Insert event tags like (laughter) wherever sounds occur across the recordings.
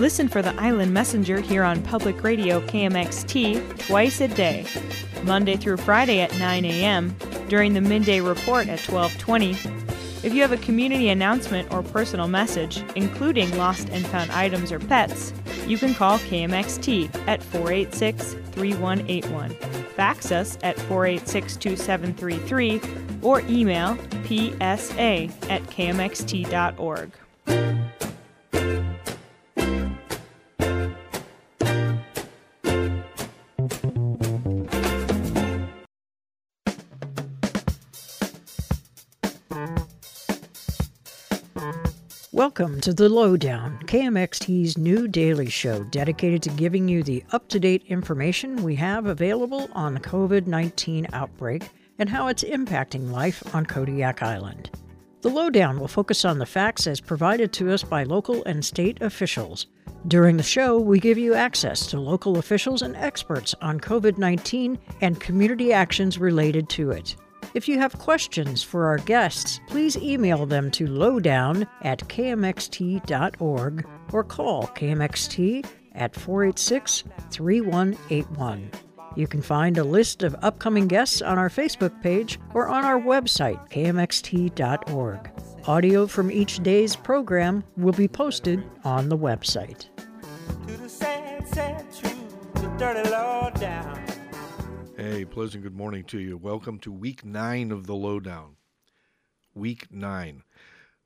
Listen for the Island Messenger here on Public Radio KMXT twice a day, Monday through Friday at 9 a.m., during the midday report at 1220. If you have a community announcement or personal message, including lost and found items or pets, you can call KMXT at 486 3181, fax us at 486 2733, or email psa at kmxt.org. Welcome to The Lowdown, KMXT's new daily show dedicated to giving you the up to date information we have available on the COVID 19 outbreak and how it's impacting life on Kodiak Island. The Lowdown will focus on the facts as provided to us by local and state officials. During the show, we give you access to local officials and experts on COVID 19 and community actions related to it. If you have questions for our guests, please email them to lowdown at kmxt.org or call KMXT at 486 3181. You can find a list of upcoming guests on our Facebook page or on our website, kmxt.org. Audio from each day's program will be posted on the website. Hey, pleasant good morning to you. Welcome to week nine of the lowdown. Week nine.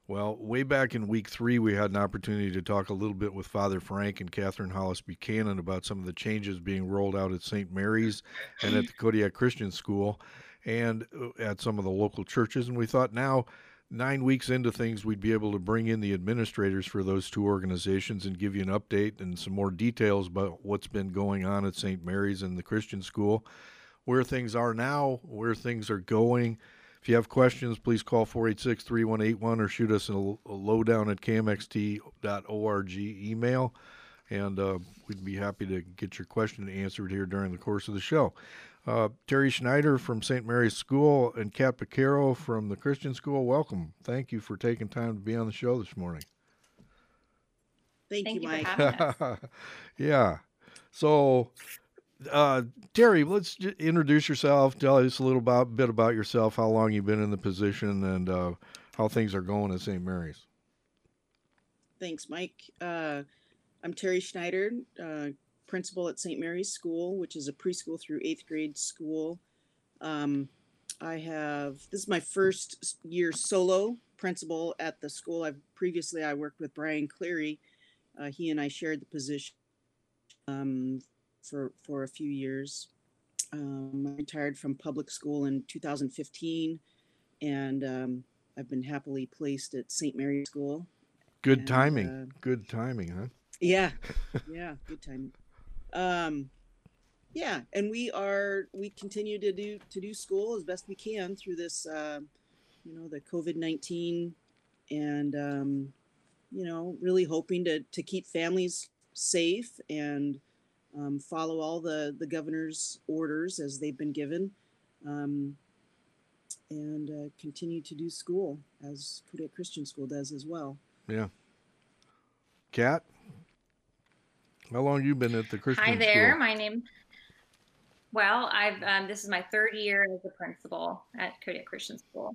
Well, way back in week three, we had an opportunity to talk a little bit with Father Frank and Catherine Hollis Buchanan about some of the changes being rolled out at St. Mary's and at the Kodiak Christian School and uh, at some of the local churches. And we thought now, nine weeks into things, we'd be able to bring in the administrators for those two organizations and give you an update and some more details about what's been going on at St. Mary's and the Christian School where things are now, where things are going. If you have questions, please call 486 3181 or shoot us a, a lowdown at kmxt.org email, and uh, we'd be happy to get your question answered here during the course of the show. Uh, Teri Schneider from St. Mary's School and Kat Baquero from the Christian School, welcome. Thank you for taking time to be on the show this morning. Thank, Thank you, Mike. (laughs) yeah. So, uh, Teri, let's introduce yourself. Tell us a little about, bit about yourself, how long you've been in the position, and uh, how things are going at St. Mary's. Thanks, Mike. Uh, I'm Teri Schneider, uh, principal at St. Mary's School, which is a preschool through eighth grade school. Um, I have this is my first year solo principal at the school. I've previously I worked with Brian Cleary. Uh, he and I shared the position um, for for a few years. Um, I retired from public school in 2015, and um, I've been happily placed at St. Mary's School. Good and, timing. Uh, good timing, huh? Yeah, (laughs) yeah, good timing. Um, yeah, and we are we continue to do to do school as best we can through this, uh, you know, the COVID nineteen, and um, you know, really hoping to to keep families safe and um, follow all the, the governor's orders as they've been given, um, and uh, continue to do school as Kodiak Christian School does as well. Yeah. Kat, how long you been at the Christian School? Hi there, school? my name. Well, I've um, this is my third year as a principal at Kodiak Christian School.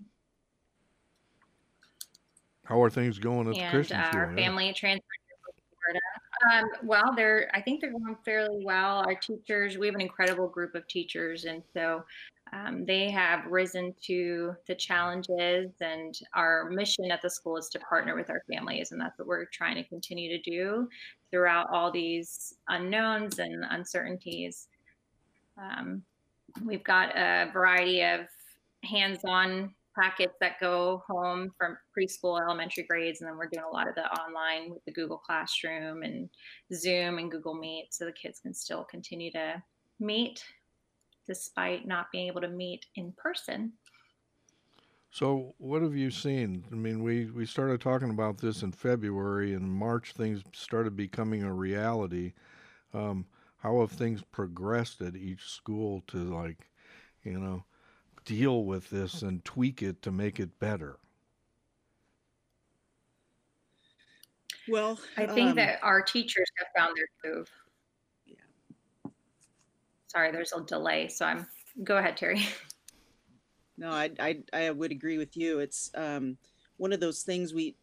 How are things going at and, the Christian uh, school? Our family transferred to Florida um, well, they're I think they're going fairly well. Our teachers, we have an incredible group of teachers, and so um, they have risen to the challenges. And our mission at the school is to partner with our families, and that's what we're trying to continue to do throughout all these unknowns and uncertainties. Um, we've got a variety of hands-on packets that go home from preschool, elementary grades, and then we're doing a lot of the online with the Google Classroom and Zoom and Google Meet, so the kids can still continue to meet despite not being able to meet in person. So, what have you seen? I mean, we, we started talking about this in February. In March, things started becoming a reality. Um, how have things progressed at each school to, like, you know, deal with this and tweak it to make it better? Well, I think um, that our teachers have found their groove. Yeah. Sorry, there's a delay, so I'm. Go ahead, Teri. (laughs) No, I, I, I would agree with you. It's um, one of those things we,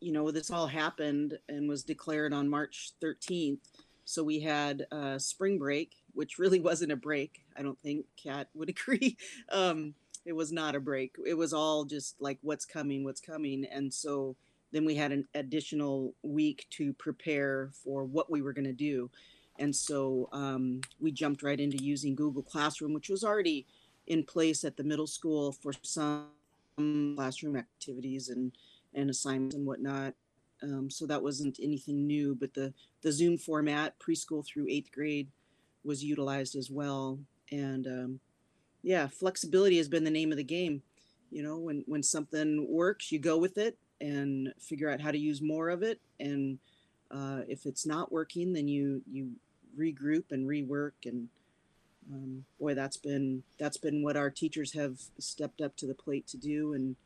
you know, this all happened and was declared on March 13th. So we had uh, spring break, which really wasn't a break. I don't think Kat would (laughs) agree. Um, it was not a break. It was all just like what's coming, what's coming. And so then we had an additional week to prepare for what we were going to do. And so um, we jumped right into using Google Classroom, which was already in place at the middle school for some classroom activities and, and assignments and whatnot. Um, so that wasn't anything new, but the, the Zoom format, preschool through eighth grade, was utilized as well. And um, yeah, flexibility has been the name of the game. You know, when, when something works, you go with it and figure out how to use more of it. And uh, if it's not working, then you, you regroup and rework and um, boy, that's been that's been what our teachers have stepped up to the plate to do and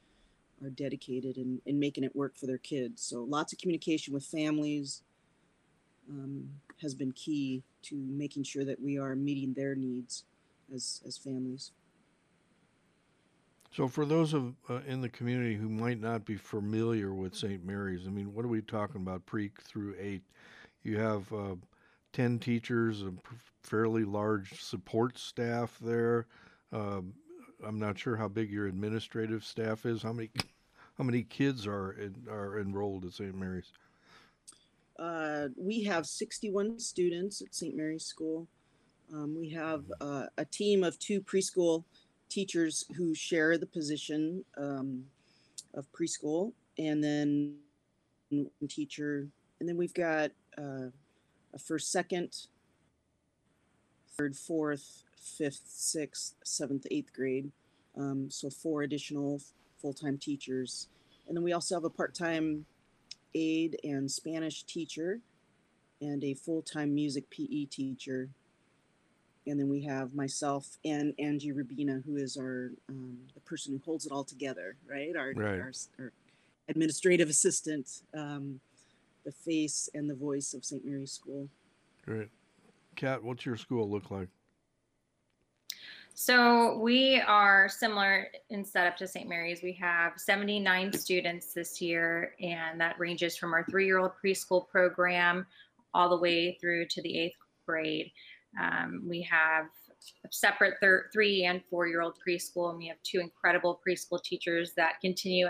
are dedicated in, in making it work for their kids. So lots of communication with families um, has been key to making sure that we are meeting their needs as as families. So, for those of uh, in the community who might not be familiar with St. Mary's, I mean, what are we talking about? Pre through eight, you have uh, ten teachers, a fairly large support staff there. Um, I'm not sure how big your administrative staff is. How many (laughs) how many kids are are enrolled at St. Mary's? Uh, we have 61 students at St. Mary's School. Um, we have uh, a team of two preschool teachers who share the position um, of preschool, and then teacher, and then we've got uh, a first, second, third, fourth, fifth, sixth, seventh, eighth grade. Um, so four additional full-time teachers, and then we also have a part-time aide and Spanish teacher, and a full-time music PE teacher and then we have myself and Angie Rubina, who is our um, the person who holds it all together, right? Our, right. our, our administrative assistant, um, the face and the voice of St. Mary's School. Great, Kat. What's your school look like? So we are similar in setup to St. Mary's. We have 79 students this year, and that ranges from our three-year-old preschool program all the way through to the eighth grade. Um, we have separate thir- three and four year old preschool, and we have two incredible preschool teachers that continue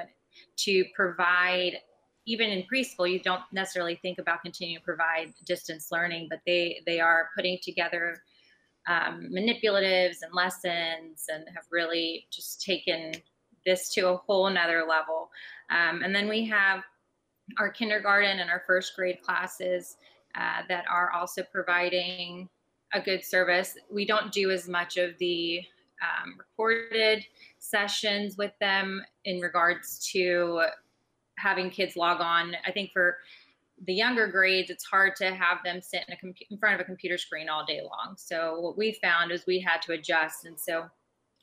to provide. Even in preschool, you don't necessarily think about continuing to provide distance learning, but they they are putting together um, manipulatives and lessons, and have really just taken this to a whole nother level. Um, and then we have our kindergarten and our first grade classes uh, that are also providing a good service. We don't do as much of the um, recorded sessions with them in regards to having kids log on. I think for the younger grades, it's hard to have them sit in, a in front of a computer screen all day long. So what we found is we had to adjust, and so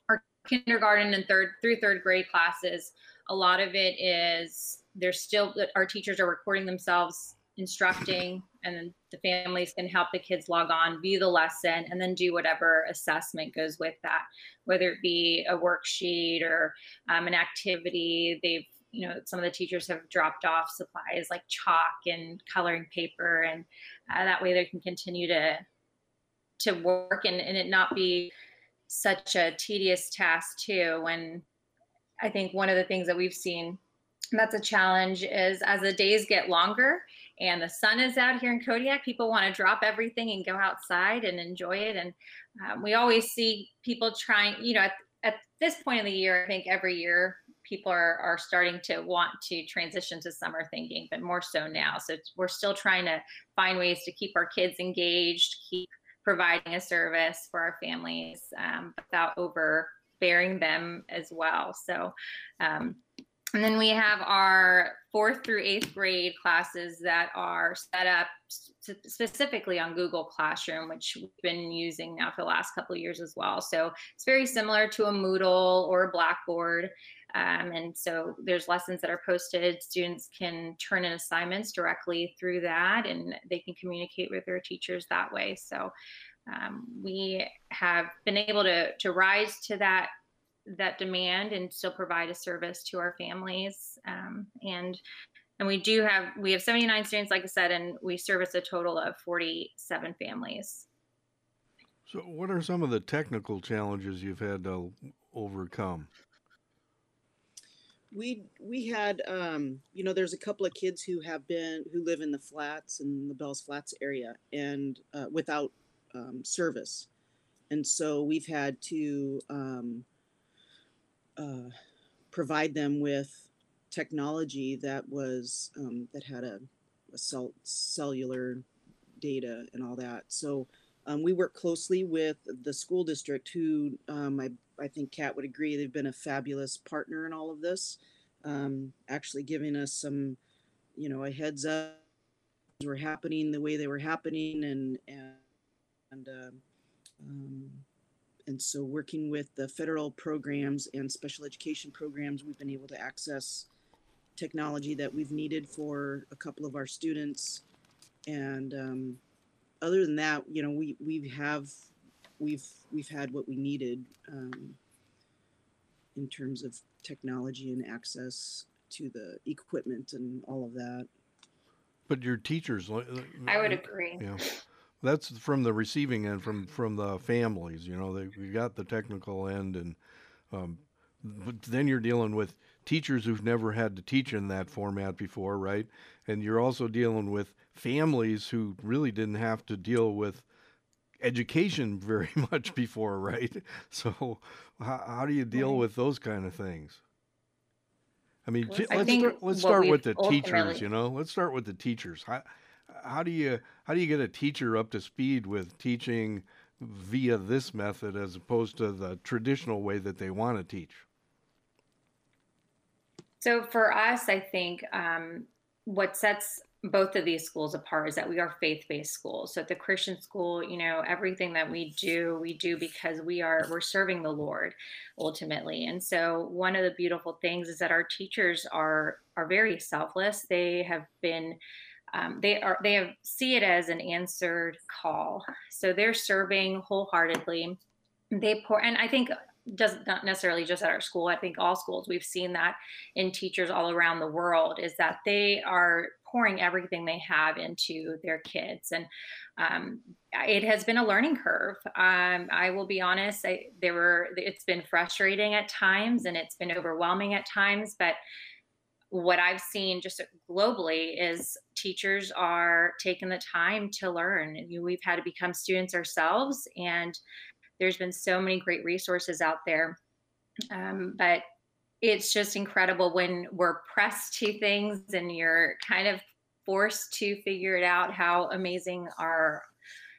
our kindergarten and third through third grade classes, a lot of it is they're still our teachers are recording themselves instructing and then the families can help the kids log on view the lesson and then do whatever assessment goes with that whether it be a worksheet or um, an activity they've you know some of the teachers have dropped off supplies like chalk and coloring paper and uh, that way they can continue to to work and, and it not be such a tedious task too when i think one of the things that we've seen that's a challenge is as the days get longer and the sun is out here in Kodiak, people want to drop everything and go outside and enjoy it. And um, we always see people trying, you know, at, at this point of the year, I think every year people are, are starting to want to transition to summer thinking, but more so now. So we're still trying to find ways to keep our kids engaged, keep providing a service for our families um, without overbearing them as well. So um, and then we have our fourth through eighth grade classes that are set up specifically on Google Classroom, which we've been using now for the last couple of years as well. So it's very similar to a Moodle or a Blackboard. Um, and so there's lessons that are posted. Students can turn in assignments directly through that and they can communicate with their teachers that way. So um, we have been able to, to rise to that that demand and still provide a service to our families um, and and we do have we have 79 students like i said and we service a total of 47 families so what are some of the technical challenges you've had to overcome we we had um, you know there's a couple of kids who have been who live in the flats in the bells flats area and uh, without um, service. And so we've had to um, uh, provide them with technology that was um, that had a, a cell, cellular data and all that. So um, we work closely with the school district who um, I think Kat would agree they've been a fabulous partner in all of this, um, actually giving us some, you know, a heads up were happening the way they were happening and and and uh, um, and so working with the federal programs and special education programs, we've been able to access technology that we've needed for a couple of our students, and um, other than that, you know, we we have we've we've had what we needed um, in terms of technology and access to the equipment and all of that. But your teachers, I would agree. Yeah, that's from the receiving end, from from the families. You know, they we got the technical end, and um, but then you're dealing with teachers who've never had to teach in that format before, right? And you're also dealing with families who really didn't have to deal with education (laughs) very much before, right? So, how, how do you deal with those kind of things? I mean, let's start, let's start with the teachers. You know, let's start with the teachers. How, how do you how do you get a teacher up to speed with teaching via this method as opposed to the traditional way that they want to teach? So for us, I think um, what sets both of these schools apart is that we are faith-based schools. So at the Christian school, you know, everything that we do, we do because we are we're serving the Lord ultimately. And so one of the beautiful things is that our teachers are are very selfless. They have been um, they are they have see it as an answered call. So they're serving wholeheartedly. They pour, and I think does not necessarily just at our school. I think all schools we've seen that in teachers all around the world is that they are pouring everything they have into their kids, and um, it has been a learning curve. Um, I will be honest; I, there were it's been frustrating at times, and it's been overwhelming at times, but what I've seen just globally is teachers are taking the time to learn. We've had to become students ourselves, and there's been so many great resources out there. Um, but it's just incredible when we're pressed to things and you're kind of forced to figure it out how amazing our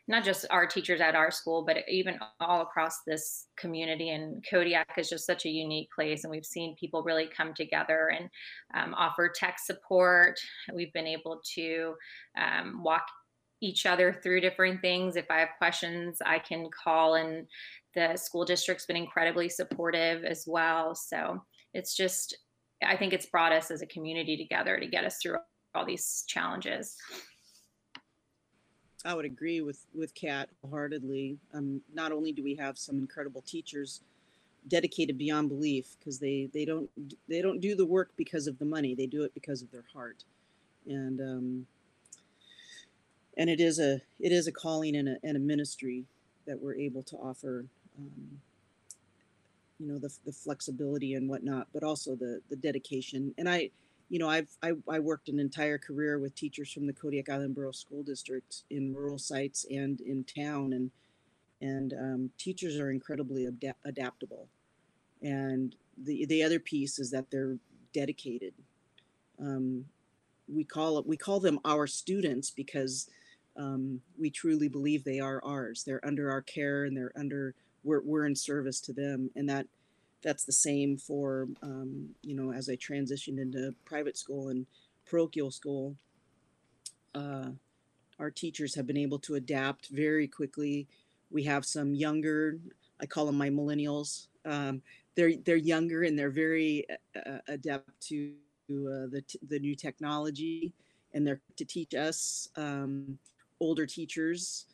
not just our teachers at our school, but even all across this community. And Kodiak is just such a unique place. And we've seen people really come together and um, offer tech support. We've been able to um, walk each other through different things. If I have questions, I can call, and the school district's been incredibly supportive as well. So it's just, I think it's brought us as a community together to get us through all these challenges. I would agree with with Kat wholeheartedly. Um, not only do we have some incredible teachers dedicated beyond belief because they they don't they don't do the work because of the money. They do it because of their heart, and um, and it is a it is a calling and a and a ministry that we're able to offer. Um, you know the the flexibility and whatnot, but also the the dedication. And I you know, I've I, I worked an entire career with teachers from the Kodiak Island Borough School District in rural sites and in town, and and um, teachers are incredibly adap- adaptable. And the the other piece is that they're dedicated. Um, we call it we call them our students because um, we truly believe they are ours. They're under our care and they're under we're we're in service to them, and that that's the same for um, you know as I transitioned into private school and parochial school. Uh, our teachers have been able to adapt very quickly. We have some younger, I call them my millennials. Um, they're they're younger and they're very uh, adept to uh, the the new technology, and they're to teach us um, older teachers.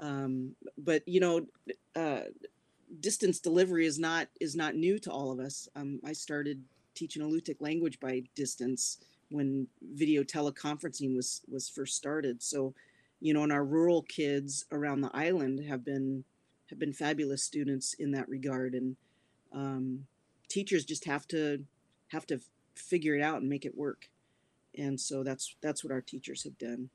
Um, but you know, uh, distance delivery is not is not new to all of us. Um, I started teaching Alutiiq language by distance when video teleconferencing was was first started. So, you know, and our rural kids around the island have been have been fabulous students in that regard, and um, teachers just have to have to figure it out and make it work. And so that's that's what our teachers have done.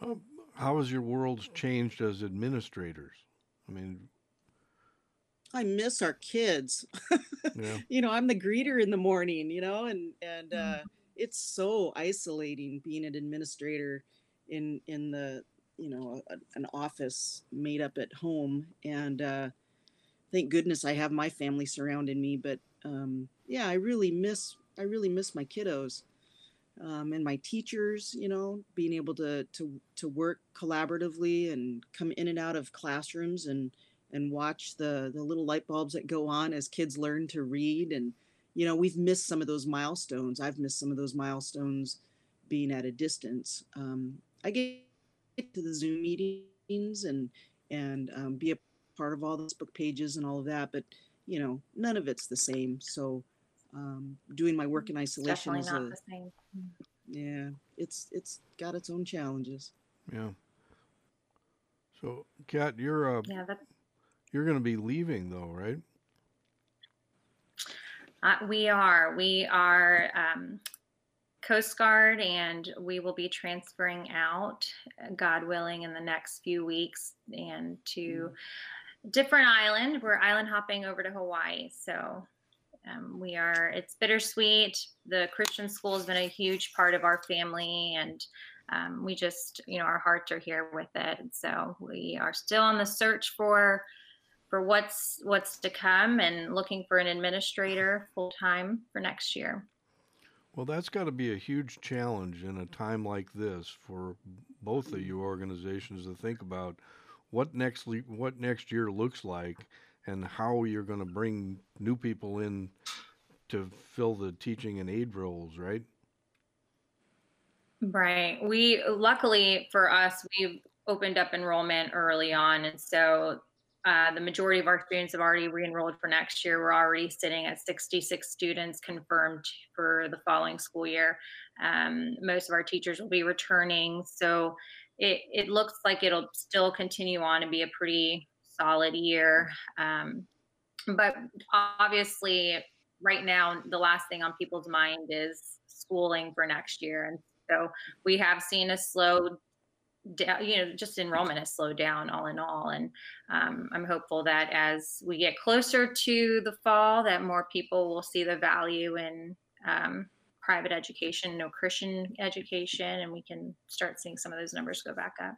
Um, how has your world changed as administrators? I mean, I miss our kids. (laughs) yeah. you know, I'm the greeter in the morning, you know, and and uh, Mm. it's so isolating being an administrator in in the you know a, an office made up at home. And uh, thank goodness I have my family surrounding me. But um, yeah, I really miss I really miss my kiddos. Um, and my teachers, you know, being able to to to work collaboratively and come in and out of classrooms and and watch the the little light bulbs that go on as kids learn to read. And you know we've missed some of those milestones. I've missed some of those milestones being at a distance. Um, i get to the zoom meetings and and um, be a part of all those book pages and all of that but you know none of it's the same. So um, doing my work in isolation is not a the same. yeah it's it's got its own challenges Yeah. So, Kat, you're uh, Yeah, that you're going to be leaving though, right? Uh, we are. We are um, Coast Guard, and we will be transferring out, uh, God willing, in the next few weeks, and to different island. We're island hopping over to Hawaii, so um, we are. It's bittersweet. The Christian school has been a huge part of our family, and um, we just, you know, our hearts are here with it. And so we are still on the search for for what's what's to come and looking for an administrator full time for next year. Well, that's got to be a huge challenge in a time like this for both of you organizations to think about what next what next year looks like and how you're going to bring new people in to fill the teaching and aid roles, right? Right. We luckily for us, we've opened up enrollment early on, and so uh, the majority of our students have already re-enrolled for next year. We're already sitting at 66 students confirmed for the following school year. Um, most of our teachers will be returning, so it, it looks like it'll still continue on and be a pretty solid year. Um, but obviously, right now, the last thing on people's mind is schooling for next year, and so we have seen a slow down, you know, just enrollment has slowed down all in all. And um, I'm hopeful that as we get closer to the fall, that more people will see the value in um, private education, no Christian education, and we can start seeing some of those numbers go back up.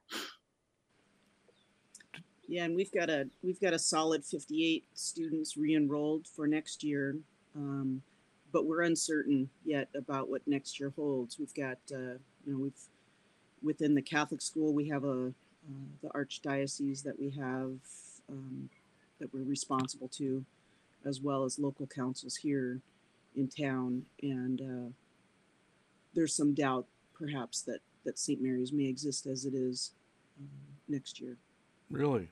Yeah, and we've got a we've got a solid 58 students re-enrolled for next year, um, but we're uncertain yet about what next year holds. We've got uh, you know we've within the Catholic school we have a uh, the archdiocese that we have um, that we're responsible to, as well as local councils here in town, and uh, there's some doubt perhaps that that St. Mary's may exist as it is um, next year. Really?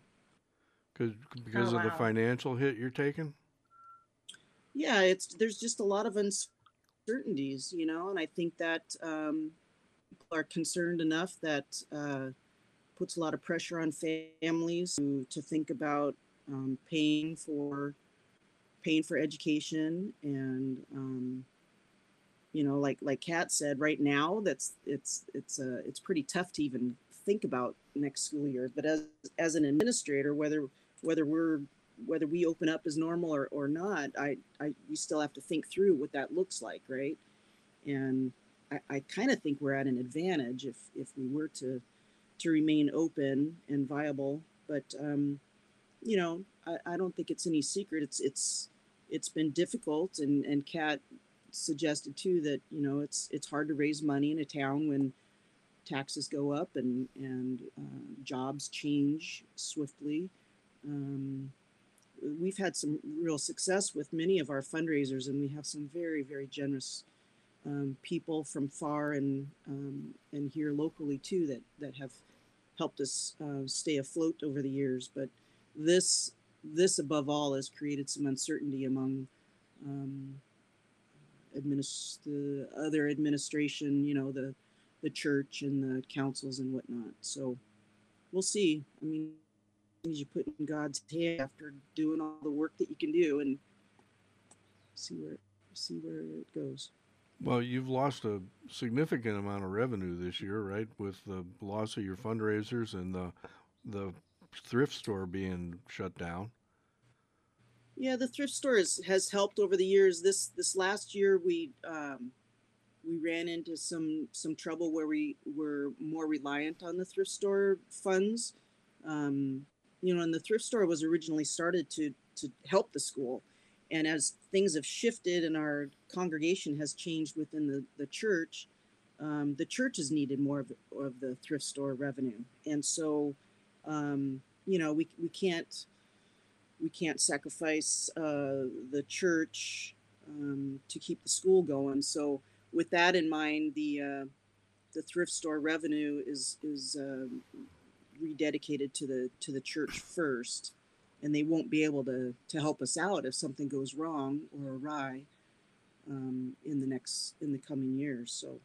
Cause, because of the financial hit you're taking? yeah it's there's just a lot of uncertainties you know and i think that um, people are concerned enough that uh, puts a lot of pressure on families to, to think about um, paying for paying for education and um, you know like like kat said right now that's it's it's uh, it's pretty tough to even think about next school year but as as an administrator whether whether we're whether we open up as normal or, or not, I, I we still have to think through what that looks like, right? And I, I kind of think we're at an advantage if if we were to to remain open and viable. But um, you know, I, I don't think it's any secret. It's it's it's been difficult, and and Kat suggested too that you know it's it's hard to raise money in a town when taxes go up and and uh, jobs change swiftly. Um, we've had some real success with many of our fundraisers, and we have some very, very generous um, people from far and um, and here locally too that that have helped us uh, stay afloat over the years. But this this above all has created some uncertainty among um, administ- the other administration, you know, the the church and the councils and whatnot. So we'll see. I mean, you put in God's hand after doing all the work that you can do and see where see where it goes. Well, you've lost a significant amount of revenue this year, right? With the loss of your fundraisers and the the thrift store being shut down. Yeah, the thrift store is, has helped over the years. This this last year, we um, we ran into some some trouble where we were more reliant on the thrift store funds. Um, you know, and the thrift store was originally started to to help the school, and as things have shifted and our congregation has changed within the the church, um, the church has needed more of, of the thrift store revenue, and so um, you know we we can't we can't sacrifice uh, the church um, to keep the school going. So with that in mind, the uh, the thrift store revenue is is uh, rededicated to the to the church first, and they won't be able to to help us out if something goes wrong or awry um, in the next in the coming years. So,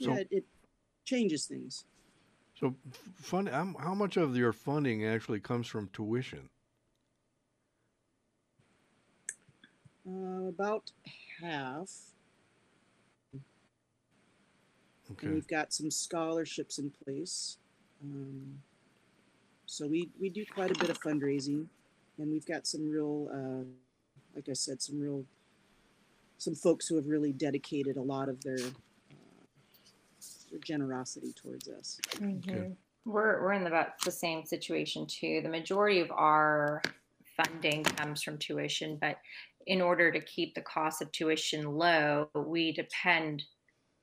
So- yeah, it, it changes things. So, fun. How how much of your funding actually comes from tuition? Uh, about half. And we've got some scholarships in place. Um, so we, we do quite a bit of fundraising and we've got some real, uh, like I said, some real, some folks who have really dedicated a lot of their, uh, their generosity towards us. Mhm. We're, we're in about the same situation too. The majority of our funding comes from tuition, but in order to keep the cost of tuition low, we depend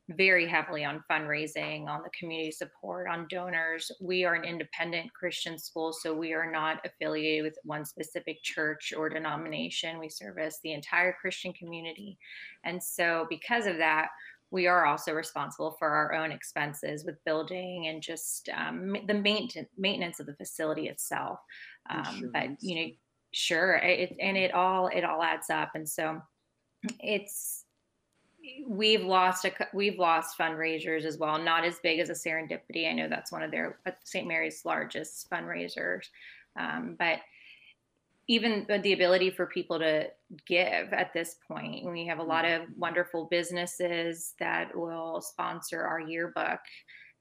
very heavily on fundraising, on the community support, on donors. We are an independent Christian school, so we are not affiliated with one specific church or denomination. We service the entire Christian community. And so, because of that, we are also responsible for our own expenses with building and just um, the maintenance maintenance of the facility itself. Um, but you know, sure, it, and it all it all adds up, and so it's we've lost a we've lost fundraisers as well. Not as big as a Serendipity. I know that's one of their uh, St. Mary's largest fundraisers, um, but even the ability for people to give at this point. We have a lot of wonderful businesses that will sponsor our yearbook.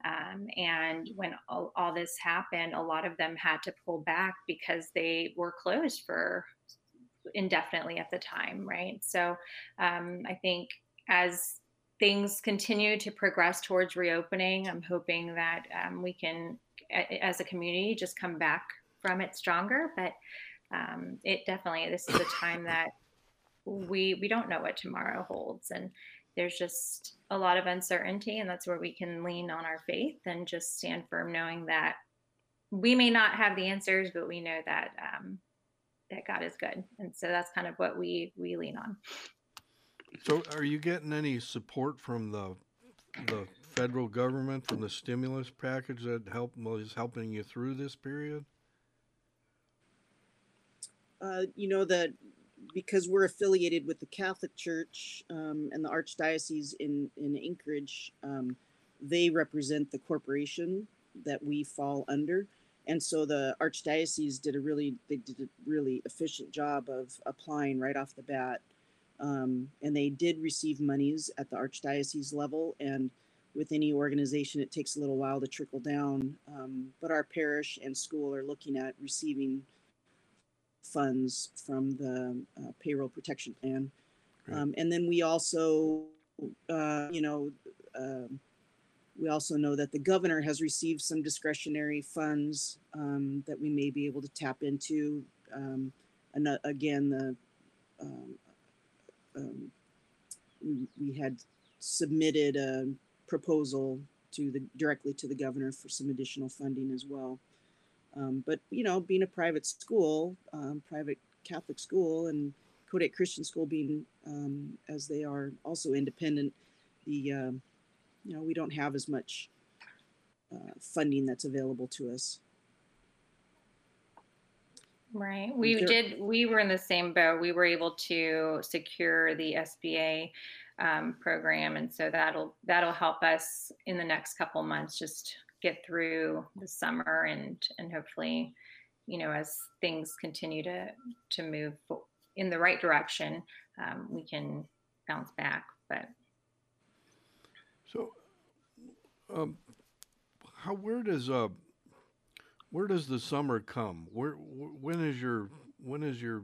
Um, and when all, all this happened, a lot of them had to pull back because they were closed for indefinitely at the time, right? So um, I think as things continue to progress towards reopening, I'm hoping that um, we can, a- as a community, just come back from it stronger. But um, it definitely this is a time (coughs) that we we don't know what tomorrow holds. And there's just a lot of uncertainty and that's where we can lean on our faith and just stand firm knowing that we may not have the answers but we know that um, that god is good. And so that's kind of what we we lean on So, are you getting any support from the the federal government from the stimulus package that help is helping you through this period? uh, you know that because we're affiliated with the Catholic Church um, and the Archdiocese in in Anchorage, um, they represent the corporation that we fall under, and so the Archdiocese did a really they did a really efficient job of applying right off the bat, um, and they did receive monies at the Archdiocese level and. With any organization, it takes a little while to trickle down, um, but our parish and school are looking at receiving funds from the uh, payroll protection plan. Um, and then we also, uh, you know, um, we also know that the governor has received some discretionary funds um, that we may be able to tap into. Um, and uh, again, the um, um, we, had submitted a proposal to the directly to the governor for some additional funding as well. Um, but you know, being a private school, um, private Catholic school, and Kodiak Christian School being um, as they are also independent, the um, you know we don't have as much uh, funding that's available to us. Right. We there, did. We were in the same boat. We were able to secure the SBA um, program, and so that'll that'll help us in the next couple months just get through the summer and and hopefully, you know, as things continue to to move in the right direction, um, we can bounce back. But so, um, how where does uh where does the summer come? Where when is your when is your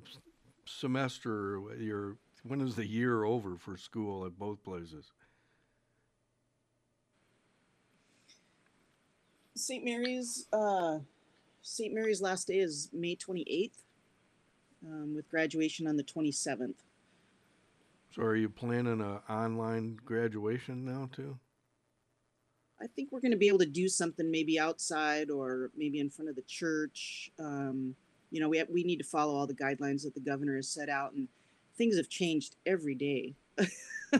semester your when is the year over for school at both places? St. Mary's uh, St. Mary's last day is May 28th, um, with graduation on the 27th. So, are you planning an online graduation now too? I think we're going to be able to do something maybe outside or maybe in front of the church. Um, you know, we have, we need to follow all the guidelines that the governor has set out, and things have changed every day.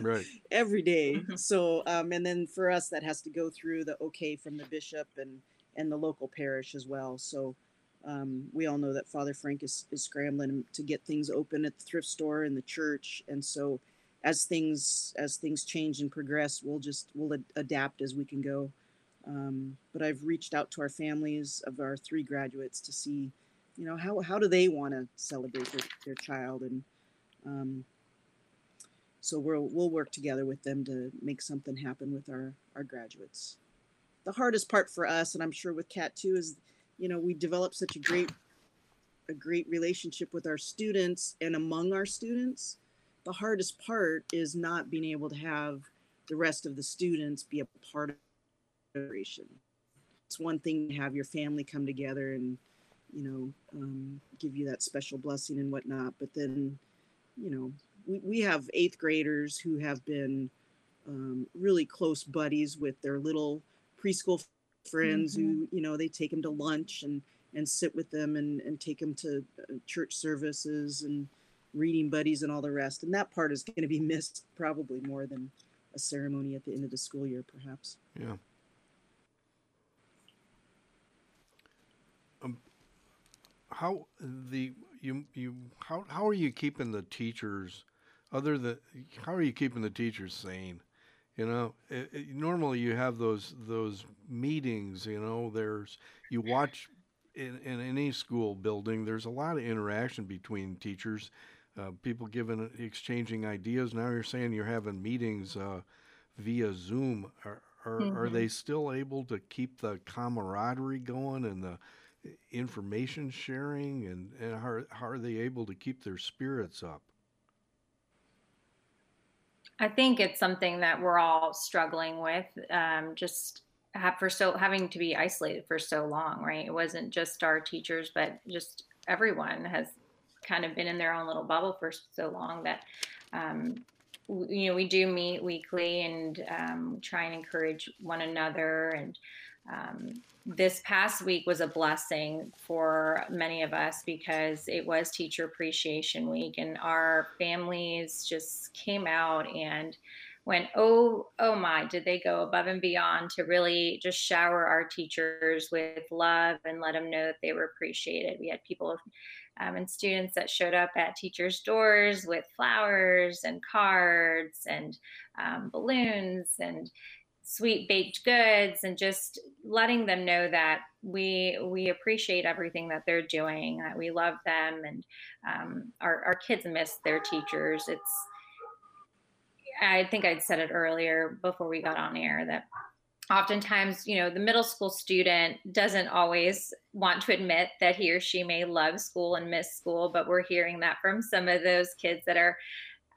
right. (laughs) every day. Mm-hmm. So, um, and then for us, that has to go through the okay from the bishop and and the local parish as well. So, um, we all know that Father Frank is, is scrambling to get things open at the thrift store and the church, and so as things as things change and progress, we'll just we'll ad- adapt as we can go. Um, but I've reached out to our families of our three graduates to see, you know, how how do they want to celebrate their, their child, and um, so we'll we'll work together with them to make something happen with our our graduates. The hardest part for us, and I'm sure with Kat too, is, you know, we develop such a great a great relationship with our students and among our students the hardest part is not being able to have the rest of the students be a part of the celebration. It's one thing to have your family come together and, you know, um, give you that special blessing and whatnot. But then, you know, we, we have eighth graders who have been um, really close buddies with their little preschool friends mm-hmm. who, you know, they take them to lunch and, and sit with them and, and take them to uh, church services and, reading buddies and all the rest. And that part is going to be (laughs) missed probably more than a ceremony at the end of the school year, perhaps. Yeah. Um, how the you you how how are you keeping the teachers other than how are you keeping the teachers sane? You know, it, it, normally you have those those meetings. You know, there's you watch in, in any school building. There's a lot of interaction between teachers uh, people giving exchanging ideas. Now you're saying you're having meetings uh, via Zoom. Are are, mm-hmm. are they still able to keep the camaraderie going and the information sharing and, and how, how are they able to keep their spirits up? I think it's something that we're all struggling with. Um, just for so having to be isolated for so long, right? It wasn't just our teachers, but just everyone has kind of been in their own little bubble for so long that um, you know we do meet weekly and um, try and encourage one another and um, this past week was a blessing for many of us because it was teacher appreciation week and our families just came out and went oh oh my did they go above and beyond to really just shower our teachers with love and let them know that they were appreciated. We had people um, and students that showed up at teachers' doors with flowers and cards and um, balloons and sweet baked goods and just letting them know that we we appreciate everything that they're doing that we love them and um, our, our kids miss their teachers. It's i think i'd said it earlier before we got on air that oftentimes, you know, the middle school student doesn't always want to admit that he or she may love school and miss school, but we're hearing that from some of those kids that are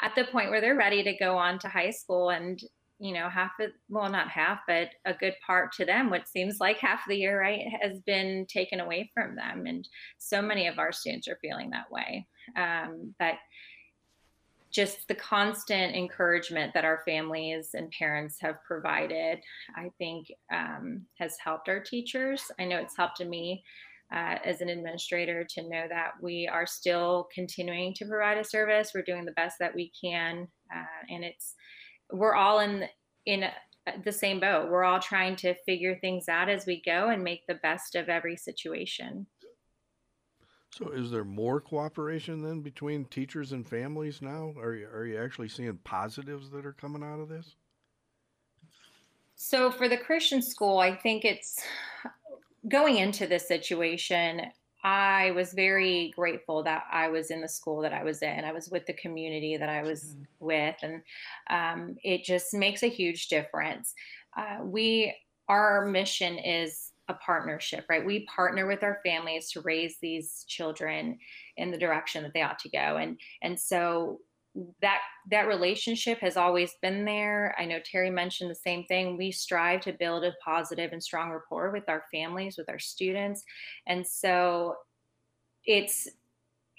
at the point where they're ready to go on to high school and you know half of well not half but a good part to them what seems like half of the year right has been taken away from them. And so many of our students are feeling that way. Um, but just the constant encouragement that our families and parents have provided, I think, um, has helped our teachers. I know it's helped me uh, as an administrator to know that we are still continuing to provide a service. We're doing the best that we can, uh, and it's we're all in in the same boat. We're all trying to figure things out as we go and make the best of every situation. So, is there more cooperation then between teachers and families now? Are you, are you actually seeing positives that are coming out of this? So, for the Christian school, I think it's going into this situation. I was very grateful that I was in the school that I was in. I was with the community that I was mm-hmm. with, and um, it just makes a huge difference. Uh, we, our mission is a partnership, right? We partner with our families to raise these children in the direction that they ought to go, and and so that that relationship has always been there. I know Teri mentioned the same thing. We strive to build a positive and strong rapport with our families, with our students. And so it's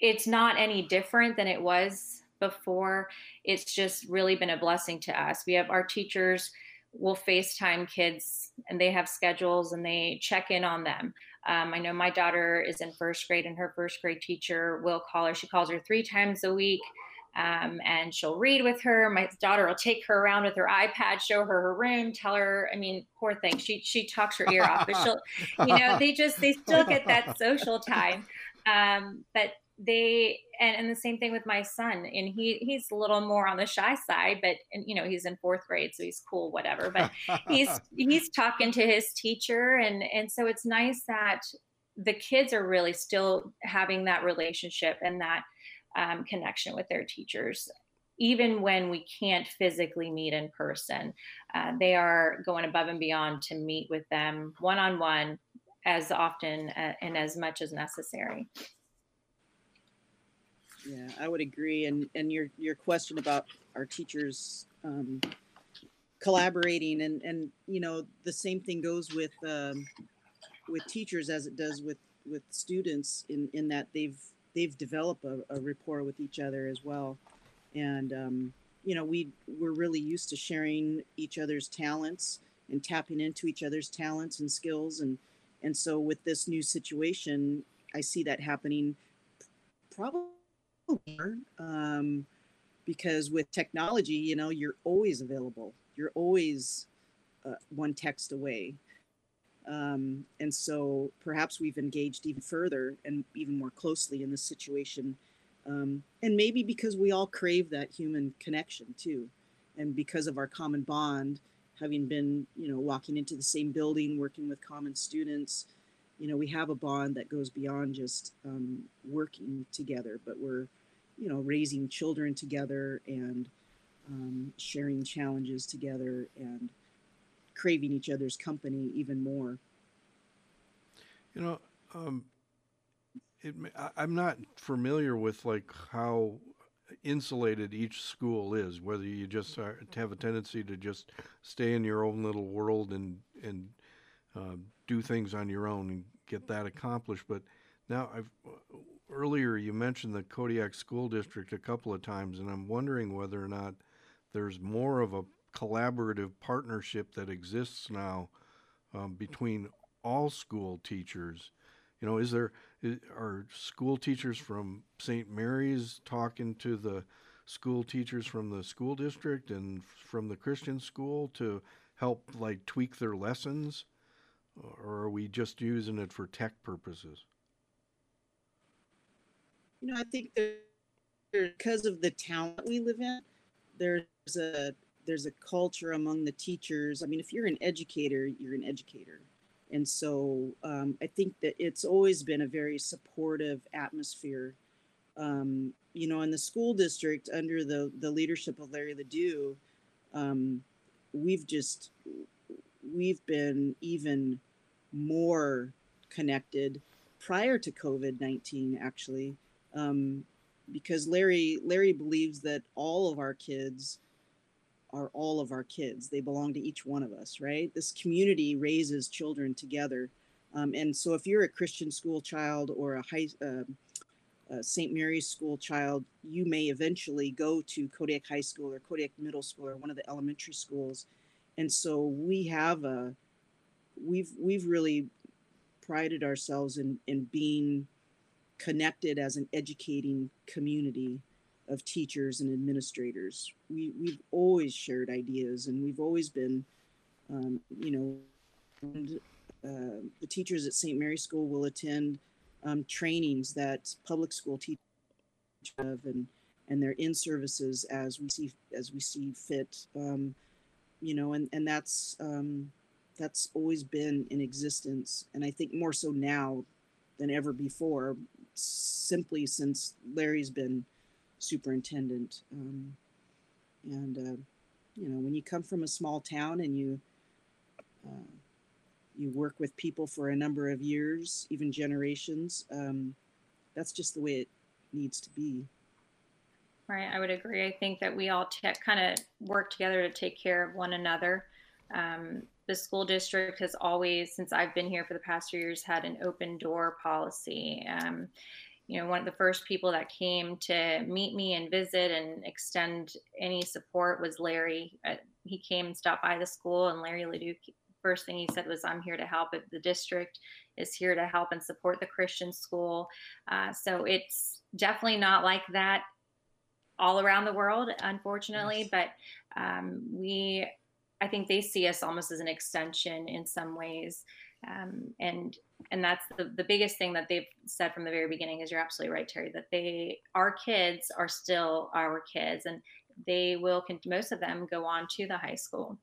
it's not any different than it was before. It's just really been a blessing to us. We have our teachers will FaceTime kids and they have schedules and they check in on them. Um, I know my daughter is in first grade and her first grade teacher will call her. She calls her three times a week um, and she'll read with her. My daughter will take her around with her iPad, show her her room, tell her. I mean, poor thing, she she talks her ear off, but she'll, you know, (laughs) they just they still get that social time. Um, but they and, and the same thing with my son and he he's a little more on the shy side but and you know he's in fourth grade so he's cool whatever but he's (laughs) he's talking to his teacher and and so it's nice that the kids are really still having that relationship and that um, connection with their teachers even when we can't physically meet in person. Uh, they are going above and beyond to meet with them one-on-one as often uh, and as much as necessary yeah i would agree and and your your question about our teachers um, collaborating and and you know the same thing goes with um, with teachers as it does with with students in in that they've they've developed a, a rapport with each other as well. And um, you know, we we're really used to sharing each other's talents and tapping into each other's talents and skills and and so with this new situation, I see that happening probably um, because with technology, you know, you're always available. You're always uh, one text away. Um, and so perhaps we've engaged even further and even more closely in this situation. Um, and maybe because we all crave that human connection too. And because of our common bond, having been, you know, walking into the same building, working with common students, you know, we have a bond that goes beyond just um, working together, but we're, you know, raising children together and um, sharing challenges together and craving each other's company even more. You know, um, it, I, am not familiar with like how insulated each school is. Whether you just are, have a tendency to just stay in your own little world and and uh, do things on your own and get that accomplished. But now, I've earlier you mentioned the Kodiak School District a couple of times, and I'm wondering whether or not there's more of a collaborative partnership that exists now um, between all school teachers. You know, is there is, are school teachers from St. Mary's talking to the school teachers from the school district and from the Christian school to help like tweak their lessons, or are we just using it for tech purposes? You know, I think because of the town we live in, there's a there's a culture among the teachers. I mean, if you're an educator, you're an educator. And so um, I think that it's always been a very supportive atmosphere. Um, you know, in the school district under the, the leadership of Larry Ledoux, um, we've just, we've been even more connected prior to COVID-19 actually, um, because Larry, Larry believes that all of our kids are all of our kids. They belong to each one of us, right? This community raises children together. Um, and so if you're a Christian school child or a high, uh, uh, St. Mary's school child, you may eventually go to Kodiak High School or Kodiak Middle School or one of the elementary schools. And so we have a, we've, we've really prided ourselves in in being connected as an educating community of teachers and administrators. We we've always shared ideas, and we've always been, um, you know, and, uh, the teachers at St. Mary's School will attend um, trainings that public school teachers have, and and their in services as we see as we see fit. Um, you know, and and that's um, that's always been in existence, and I think more so now than ever before, simply since Larry's been superintendent. Um, and uh, you know, when you come from a small town and you uh, you work with people for a number of years, even generations, um, that's just the way it needs to be. Right, I would agree. I think that we all te- kind of work together to take care of one another. Um, the school district has always, since I've been here for the past few years, had an open door policy. Um, you know, one of the first people that came to meet me and visit and extend any support was Larry. Uh, he came and stopped by the school, and Larry Ledoux, first thing he said was, I'm here to help. The district is here to help and support the Christian school. Uh, so it's definitely not like that all around the world, unfortunately, yes. but um, we, I think they see us almost as an extension in some ways. Um, and and that's the, the biggest thing that they've said from the very beginning is you're absolutely right teri that they our kids are still our kids and they will most of them go on to the high school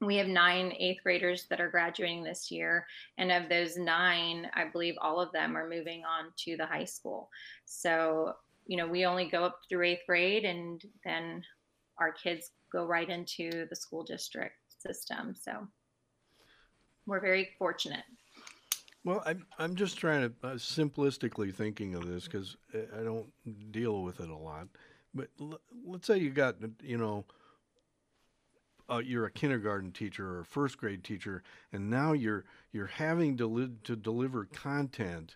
we have nine eighth graders that are graduating this year and of those nine i believe all of them are moving on to the high school so you know we only go up through eighth grade and then our kids go right into the school district system so we're very fortunate. Well, I'm I'm just trying to uh, simplistically thinking of this because I don't deal with it a lot. But l- let's say you got you know uh, you're a kindergarten teacher or a first grade teacher, and now you're you're having to li- to deliver content,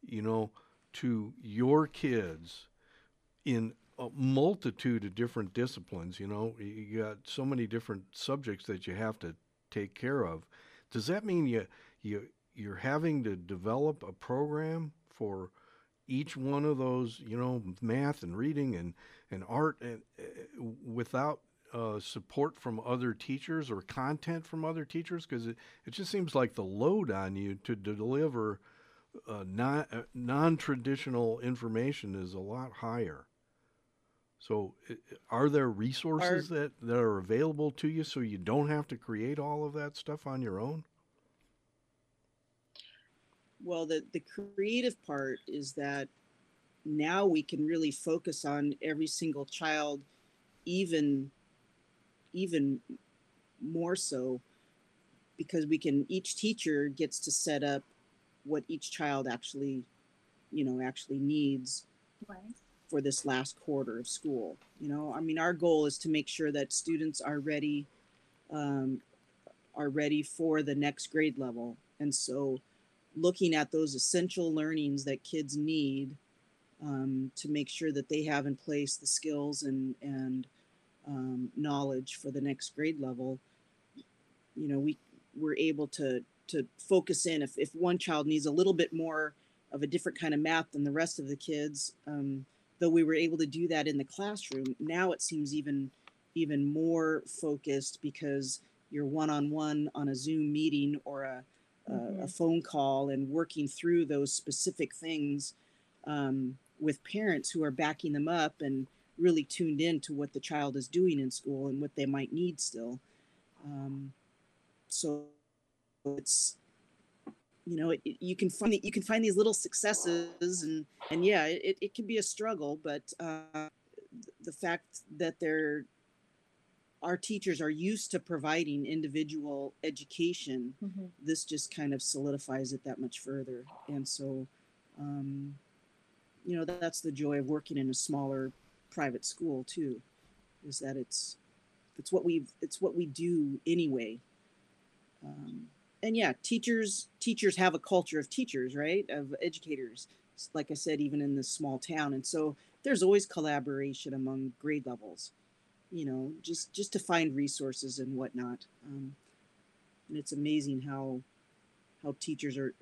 you know, to your kids in a multitude of different disciplines. You know, you got so many different subjects that you have to take care of does that mean you you you're having to develop a program for each one of those, you know, math and reading and and art, and uh, without uh, support from other teachers or content from other teachers? Because it, it just seems like the load on you to deliver uh, non uh, non traditional information is a lot higher. So, are there resources are, that, that are available to you so you don't have to create all of that stuff on your own? Well, the, the creative part is that now we can really focus on every single child, even even more so because we can each teacher gets to set up what each child actually you know actually needs right for this last quarter of school. You know, I mean, our goal is to make sure that students are ready, um, are ready for the next grade level. And so, looking at those essential learnings that kids need um, to make sure that they have in place the skills and and um, knowledge for the next grade level. You know, we we're able to to focus in if if one child needs a little bit more of a different kind of math than the rest of the kids. Um, though we were able to do that in the classroom, now it seems even even more focused because you're one on one on a Zoom meeting or a, mm-hmm. a, phone call and working through those specific things um, with parents who are backing them up and really tuned in to what the child is doing in school and what they might need still. Um, so it's you know it, you can find you can find these little successes and and yeah it, it can be a struggle but uh, the fact that they're our teachers are used to providing individual education mm-hmm. this just kind of solidifies it that much further and so um, you know that's the joy of working in a smaller private school too is that it's it's what we it's what we do anyway um, and yeah, teachers teachers have a culture of teachers, right? Of educators. Like I said, even in this small town, and so there's always collaboration among grade levels. You know, just just to find resources and whatnot. Um, and it's amazing how how teachers are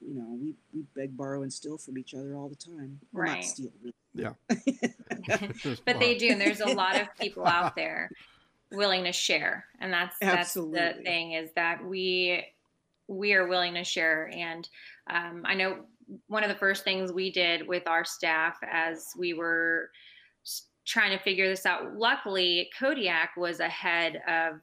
you know, we, we beg, borrow, and steal from each other all the time. Well, Right. Not steal. really. Yeah. (laughs) (laughs) but they do and there's a lot of people out there willing to share. And that's that's the thing is that we we are willing to share. And um, i know one of the first things we did with our staff as we were trying to figure this out luckily kodiak was ahead of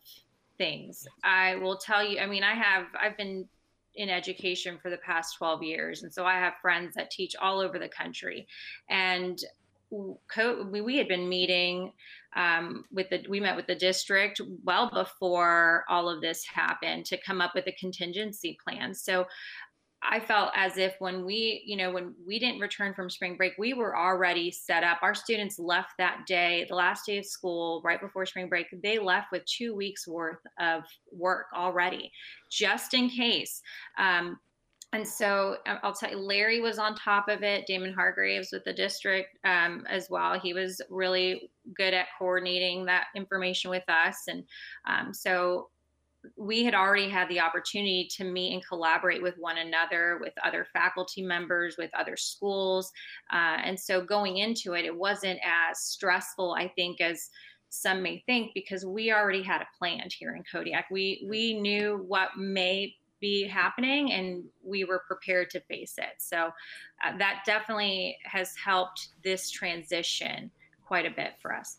things. I will tell you i mean i have i've been in education for the past 12 years. And so i have friends that teach all over the country. And we, we had been meeting um, with the we met with the district well before all of this happened to come up with a contingency plan. So i felt as if when we you know when we didn't return from spring break we were already set up. Our students left that day the last day of school right before spring break they left with two weeks worth of work already just in case. Um, and so um, I'll tell you, Larry was on top of it. Damon Hargraves with the district um, as well. He was really good at coordinating that information with us. And um, so we had already had the opportunity to meet and collaborate with one another, with other faculty members, with other schools. Uh, and so going into it, it wasn't as stressful, I think, as some may think because we already had a plan here in Kodiak. We we knew what may be happening and we were prepared to face it. So uh, that definitely has helped this transition quite a bit for us.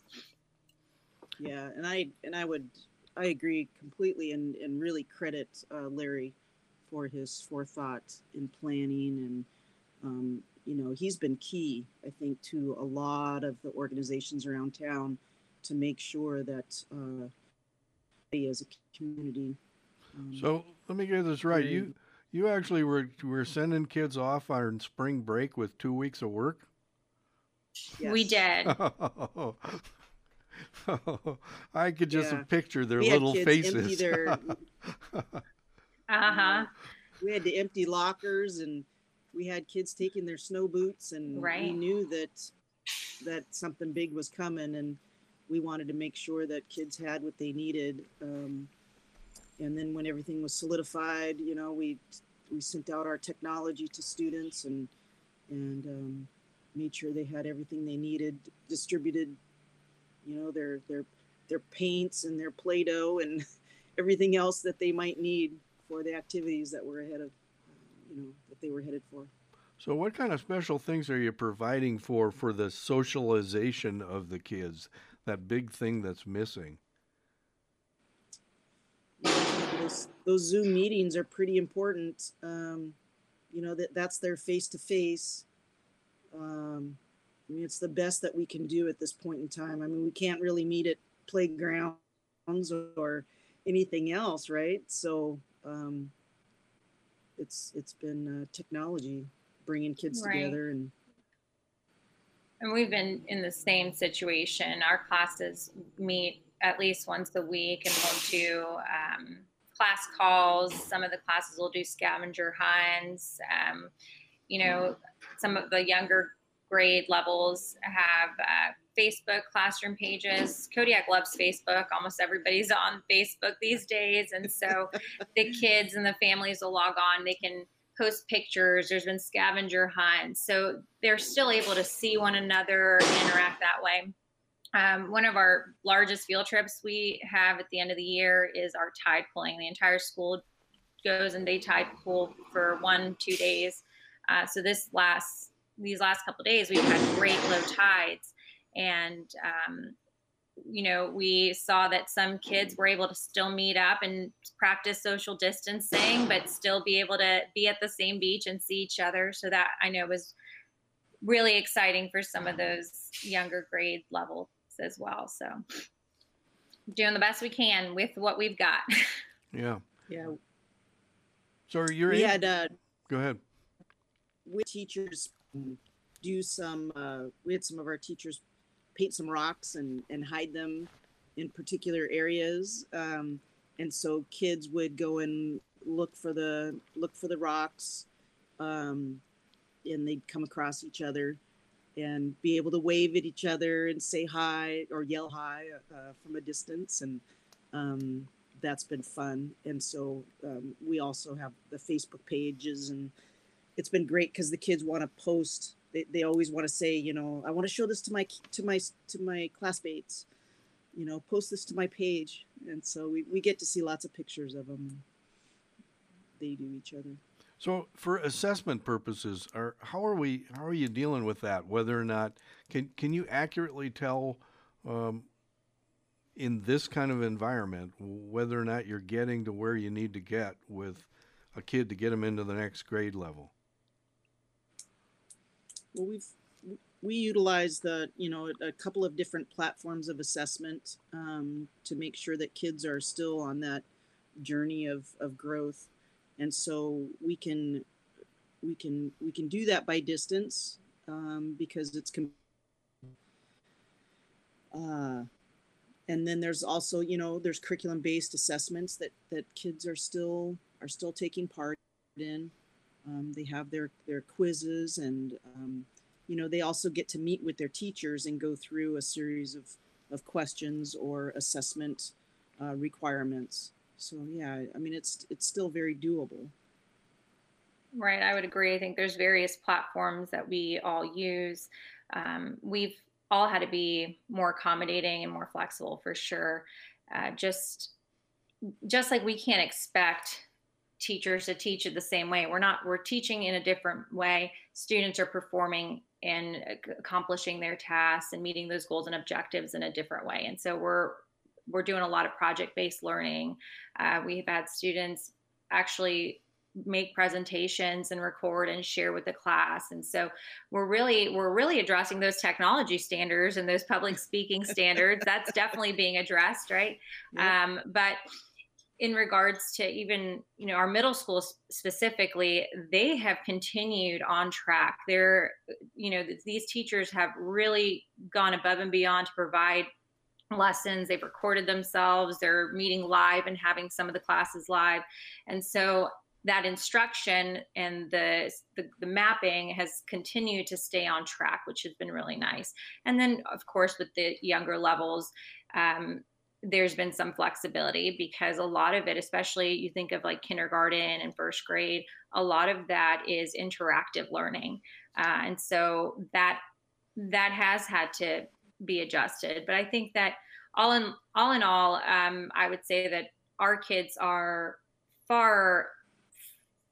Yeah, and I and I would I agree completely and and really credit uh, Larry for his forethought in planning and um, you know he's been key I think to a lot of the organizations around town to make sure that uh, we as a community. Um, So let me get this right. You you actually were were sending kids off on spring break with two weeks of work. We yes. did. (laughs) I could just Yeah. picture their We had little kids faces. their- (laughs) Uh-huh. we had to empty lockers and we had kids taking their snow boots and we knew that that something big was coming and we wanted to make sure that kids had what they needed um, and then when everything was solidified you know we we sent out our technology to students and and um, made sure they had everything they needed distributed you know their their their paints and their play-doh and (laughs) everything else that they might need for the activities that were ahead of you know that they were headed for so, what kind of special things are you providing for for the socialization of the kids? That big thing that's missing. Those, those zoom meetings are pretty important um, you know that that's their face to face um i mean it's the best that we can do at this point in time i mean we can't really meet at playgrounds or anything else right so um it's it's been uh, technology bringing kids Right. together and And we've been in the same situation. Our classes meet at least once a week and we'll do um, class calls. Some of the classes will do scavenger hunts. Um, you know, some of the younger grade levels have uh, Facebook classroom pages. Kodiak loves Facebook. Almost everybody's (laughs) on Facebook these days. And so (laughs) the kids and the families will log on. They can post pictures. There's been scavenger hunts. So they're still able to see one another and interact that way. Um, one of our largest field trips we have at the end of the year is our tide pulling. The entire school goes and they tide pool for one, two days. Uh, so this last, these last couple days, we've had great low tides. And um, you know, we saw that some kids were able to still meet up and practice social distancing, but still be able to be at the same beach and see each other. So that I know was really exciting for some of those younger grade levels as well. So doing the best we can with what we've got. (laughs) Yeah. yeah So you're we in- had uh Go ahead. we teachers do some uh, we had some of our teachers paint some rocks and and hide them in particular areas um, and so kids would go and look for the look for the rocks um, and they'd come across each other and be able to wave at each other and say hi or yell hi uh, from a distance and um, that's been fun and so um, we also have the facebook pages and it's been great because the kids want to post. They, they always want to say, you know, I want to show this to my to my to my classmates. You know, post this to my page, and so we, we get to see lots of pictures of them. They do each other. So, for assessment purposes, are how are we? How are you dealing with that? Whether or not can can you accurately tell um, in this kind of environment whether or not you're getting to where you need to get with a kid to get them into the next grade level? Well, we've we utilize the you know a couple of different platforms of assessment um, to make sure that kids are still on that journey of of growth and so we can we can we can do that by distance um, because it's uh, and then there's also you know there's curriculum based assessments that that kids are still are still taking part in. Um, they have their their quizzes and um, you know they also get to meet with their teachers and go through a series of of questions or assessment uh, requirements so yeah, I mean it's it's still very doable. Right, I would agree. I think there's various platforms that we all use. Um, we've all had to be more accommodating and more flexible for sure. Uh, just just like we can't expect teachers to teach it the same way. We're not. We're teaching in a different way. Students are performing and accomplishing their tasks and meeting those goals and objectives in a different way. And so we're we're doing a lot of project based learning. Uh, we've had students actually make presentations and record and share with the class. And so we're really we're really addressing those technology standards and those public (laughs) speaking standards. That's definitely being addressed right? Um, but in regards to even you know our middle schools specifically they have continued on track. They're you know these teachers have really gone above and beyond to provide lessons they've recorded themselves they're meeting live and having some of the classes live. And so that instruction and the, the, the mapping has continued to stay on track which has been really nice. And then of course with the younger levels um, there's been some flexibility because a lot of it especially you think of like kindergarten and first grade a lot of that is interactive learning. Uh, and so that that has had to be adjusted. But I think that all in all in all, um, I would say that our kids are far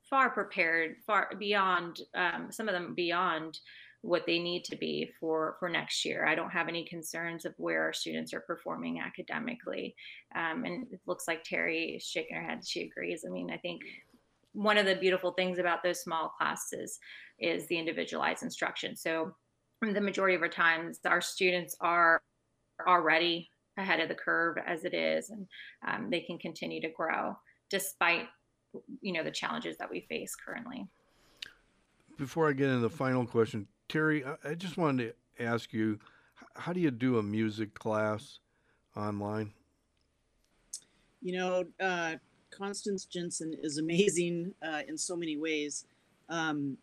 far prepared, far beyond um, some of them beyond what they need to be for for next year. I don't have any concerns of where our students are performing academically, um, and it looks like Teri is shaking her head. She agrees. I mean, I think one of the beautiful things about those small classes is the individualized instruction. So the majority of our times our students are already ahead of the curve as it is and um, they can continue to grow despite you know the challenges that we face currently. Before i get into the final question teri i just wanted to ask you how do you do a music class online? You know uh, constance jensen is amazing uh, in so many ways. Um,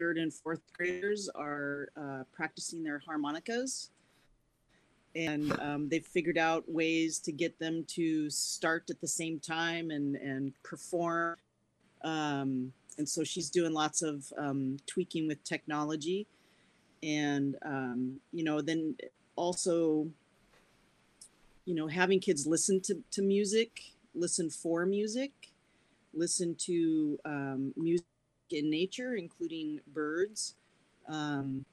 third and fourth graders are uh, practicing their harmonicas. And um, they've figured out ways to get them to start at the same time and and perform. Um, and so she's doing lots of um, tweaking with technology. And um, you know then also you know having kids listen to, to music listen for music listen to um, music in nature, including birds. Um,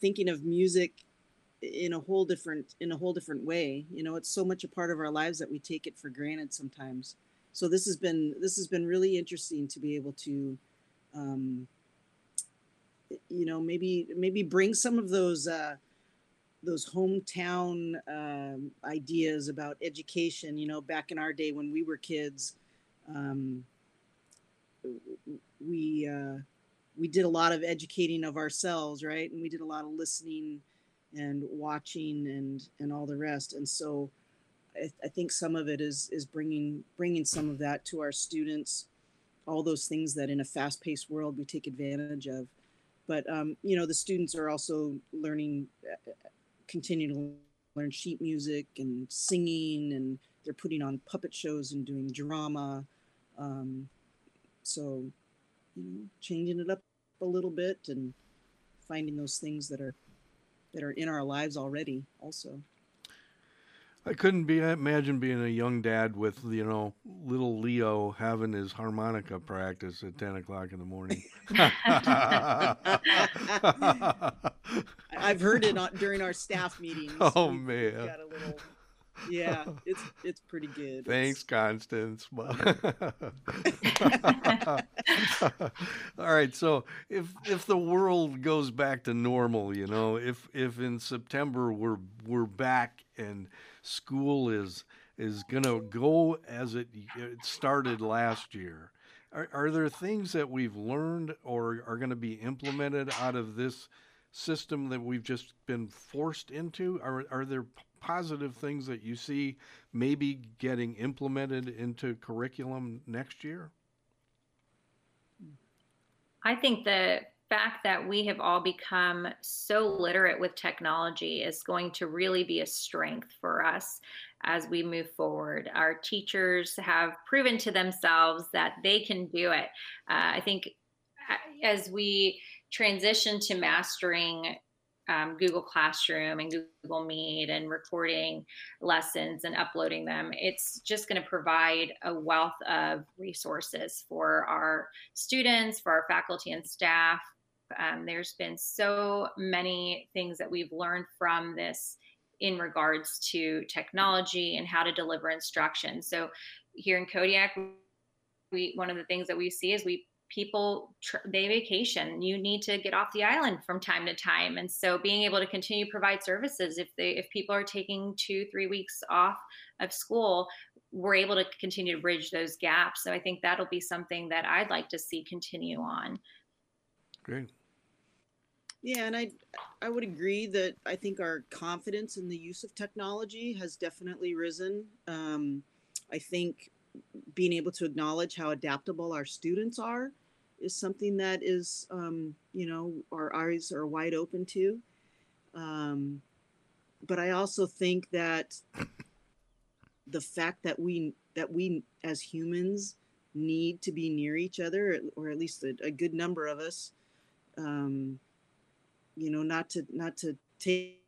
thinking of music in a whole different in a whole different way. You know, it's so much a part of our lives that we take it for granted sometimes. So this has been this has been really interesting to be able to, um, you know, maybe maybe bring some of those. Uh, those hometown um, ideas about education, you know, back in our day when we were kids, um, we uh, we did a lot of educating of ourselves, right? And we did a lot of listening and watching and and all the rest. And so, I, I think some of it is is bringing bringing some of that to our students, all those things that in a fast-paced world we take advantage of. But um, you know, the students are also learning, uh, continue to learn sheet music and singing, and they're putting on puppet shows and doing drama. Um, so you know, changing it up a little bit and finding those things that are that are in our lives already also. I couldn't be imagine being a young dad with you know little Leo having his harmonica practice at ten o'clock in the morning. (laughs) (laughs) I've heard it during our staff meetings. Oh man, got a little yeah, (laughs) it's it's pretty good. Thanks, it's... Constance. (laughs) (laughs) All right, so if if the world goes back to normal, you know, if if in September we're we're back and school is is going to go as it, it started last year. Are, are there things that we've learned or are going to be implemented out of this system that we've just been forced into? Are, are there positive things that you see maybe getting implemented into curriculum next year? I think the fact that we have all become so literate with technology is going to really be a strength for us as we move forward. Our teachers have proven to themselves that they can do it. Uh, I think uh, as we transition to mastering um, Google Classroom and Google Meet and recording lessons and uploading them. It's just going to provide a wealth of resources for our students, for our faculty and staff. Um, there's been so many things that we've learned from this in regards to technology and how to deliver instruction. So here in Kodiak, we one of the things that we see is we people tr- they vacation. You need to get off the island from time to time. And so being able to continue to provide services if they if people are taking two three weeks off of school we're able to continue to bridge those gaps. So i think that'll be something that i'd like to see continue on. Great. Yeah and i i would agree that i think our confidence in the use of technology has definitely risen. Um, i think being able to acknowledge how adaptable our students are is something that is, um, you know, our eyes are wide open to. Um, but I also think that the fact that we that we as humans need to be near each other, or at least a, a good number of us, um, you know, not to not to take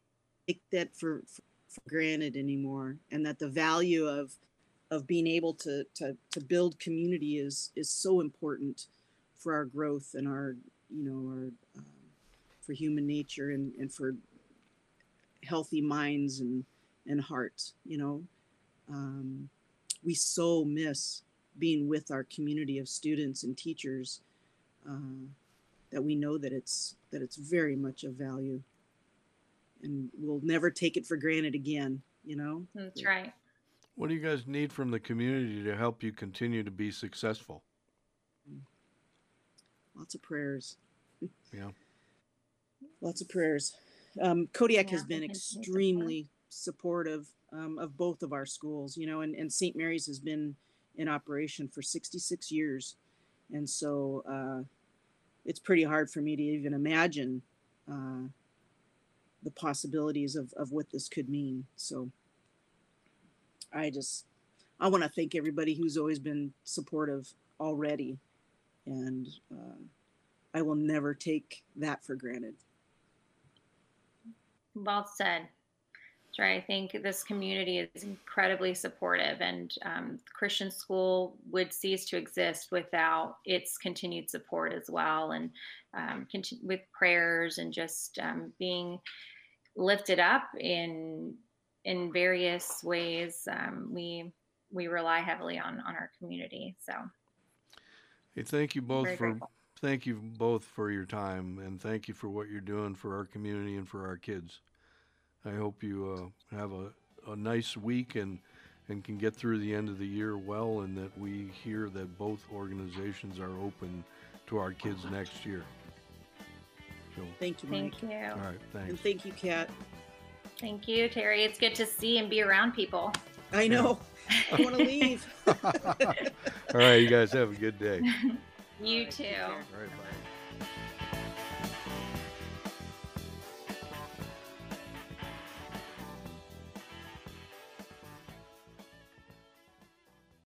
that for, for granted anymore, and that the value of of being able to to to build community is is so important for our growth and our you know our um, for human nature and and for healthy minds and and hearts you know? Um, we so miss being with our community of students and teachers uh, that we know that it's that it's very much of value. And we'll never take it for granted again you know? That's right. What do you guys need from the community to help you continue to be successful? Lots of prayers. Yeah. Lots of prayers. Um, Kodiak yeah, has been extremely supportive um, of both of our schools, you know, and, and St. Mary's has been in operation for 66 years. And so uh, it's pretty hard for me to even imagine uh, the possibilities of, of what this could mean. So I just I want to thank everybody who's always been supportive already, and uh, I will never take that for granted. Well said. Right. I think this community is incredibly supportive, and um, Christian school would cease to exist without its continued support as well, and um, continue with prayers and just um, being lifted up in in various ways. Um, we we rely heavily on on our community. So, hey, thank you both for grateful. Thank you both for your time and thank you for what you're doing for our community and for our kids. I hope you uh, have a, a nice week and and can get through the end of the year well, and that we hear that both organizations are open to our kids next year. So, thank you. Mike. Thank you. All right. Thanks. And thank you, Kat. Thank you, Teri. It's good to see and be around people. I know. I want to leave. (laughs) All right, you guys have a good day. (laughs) you too. All right, bye.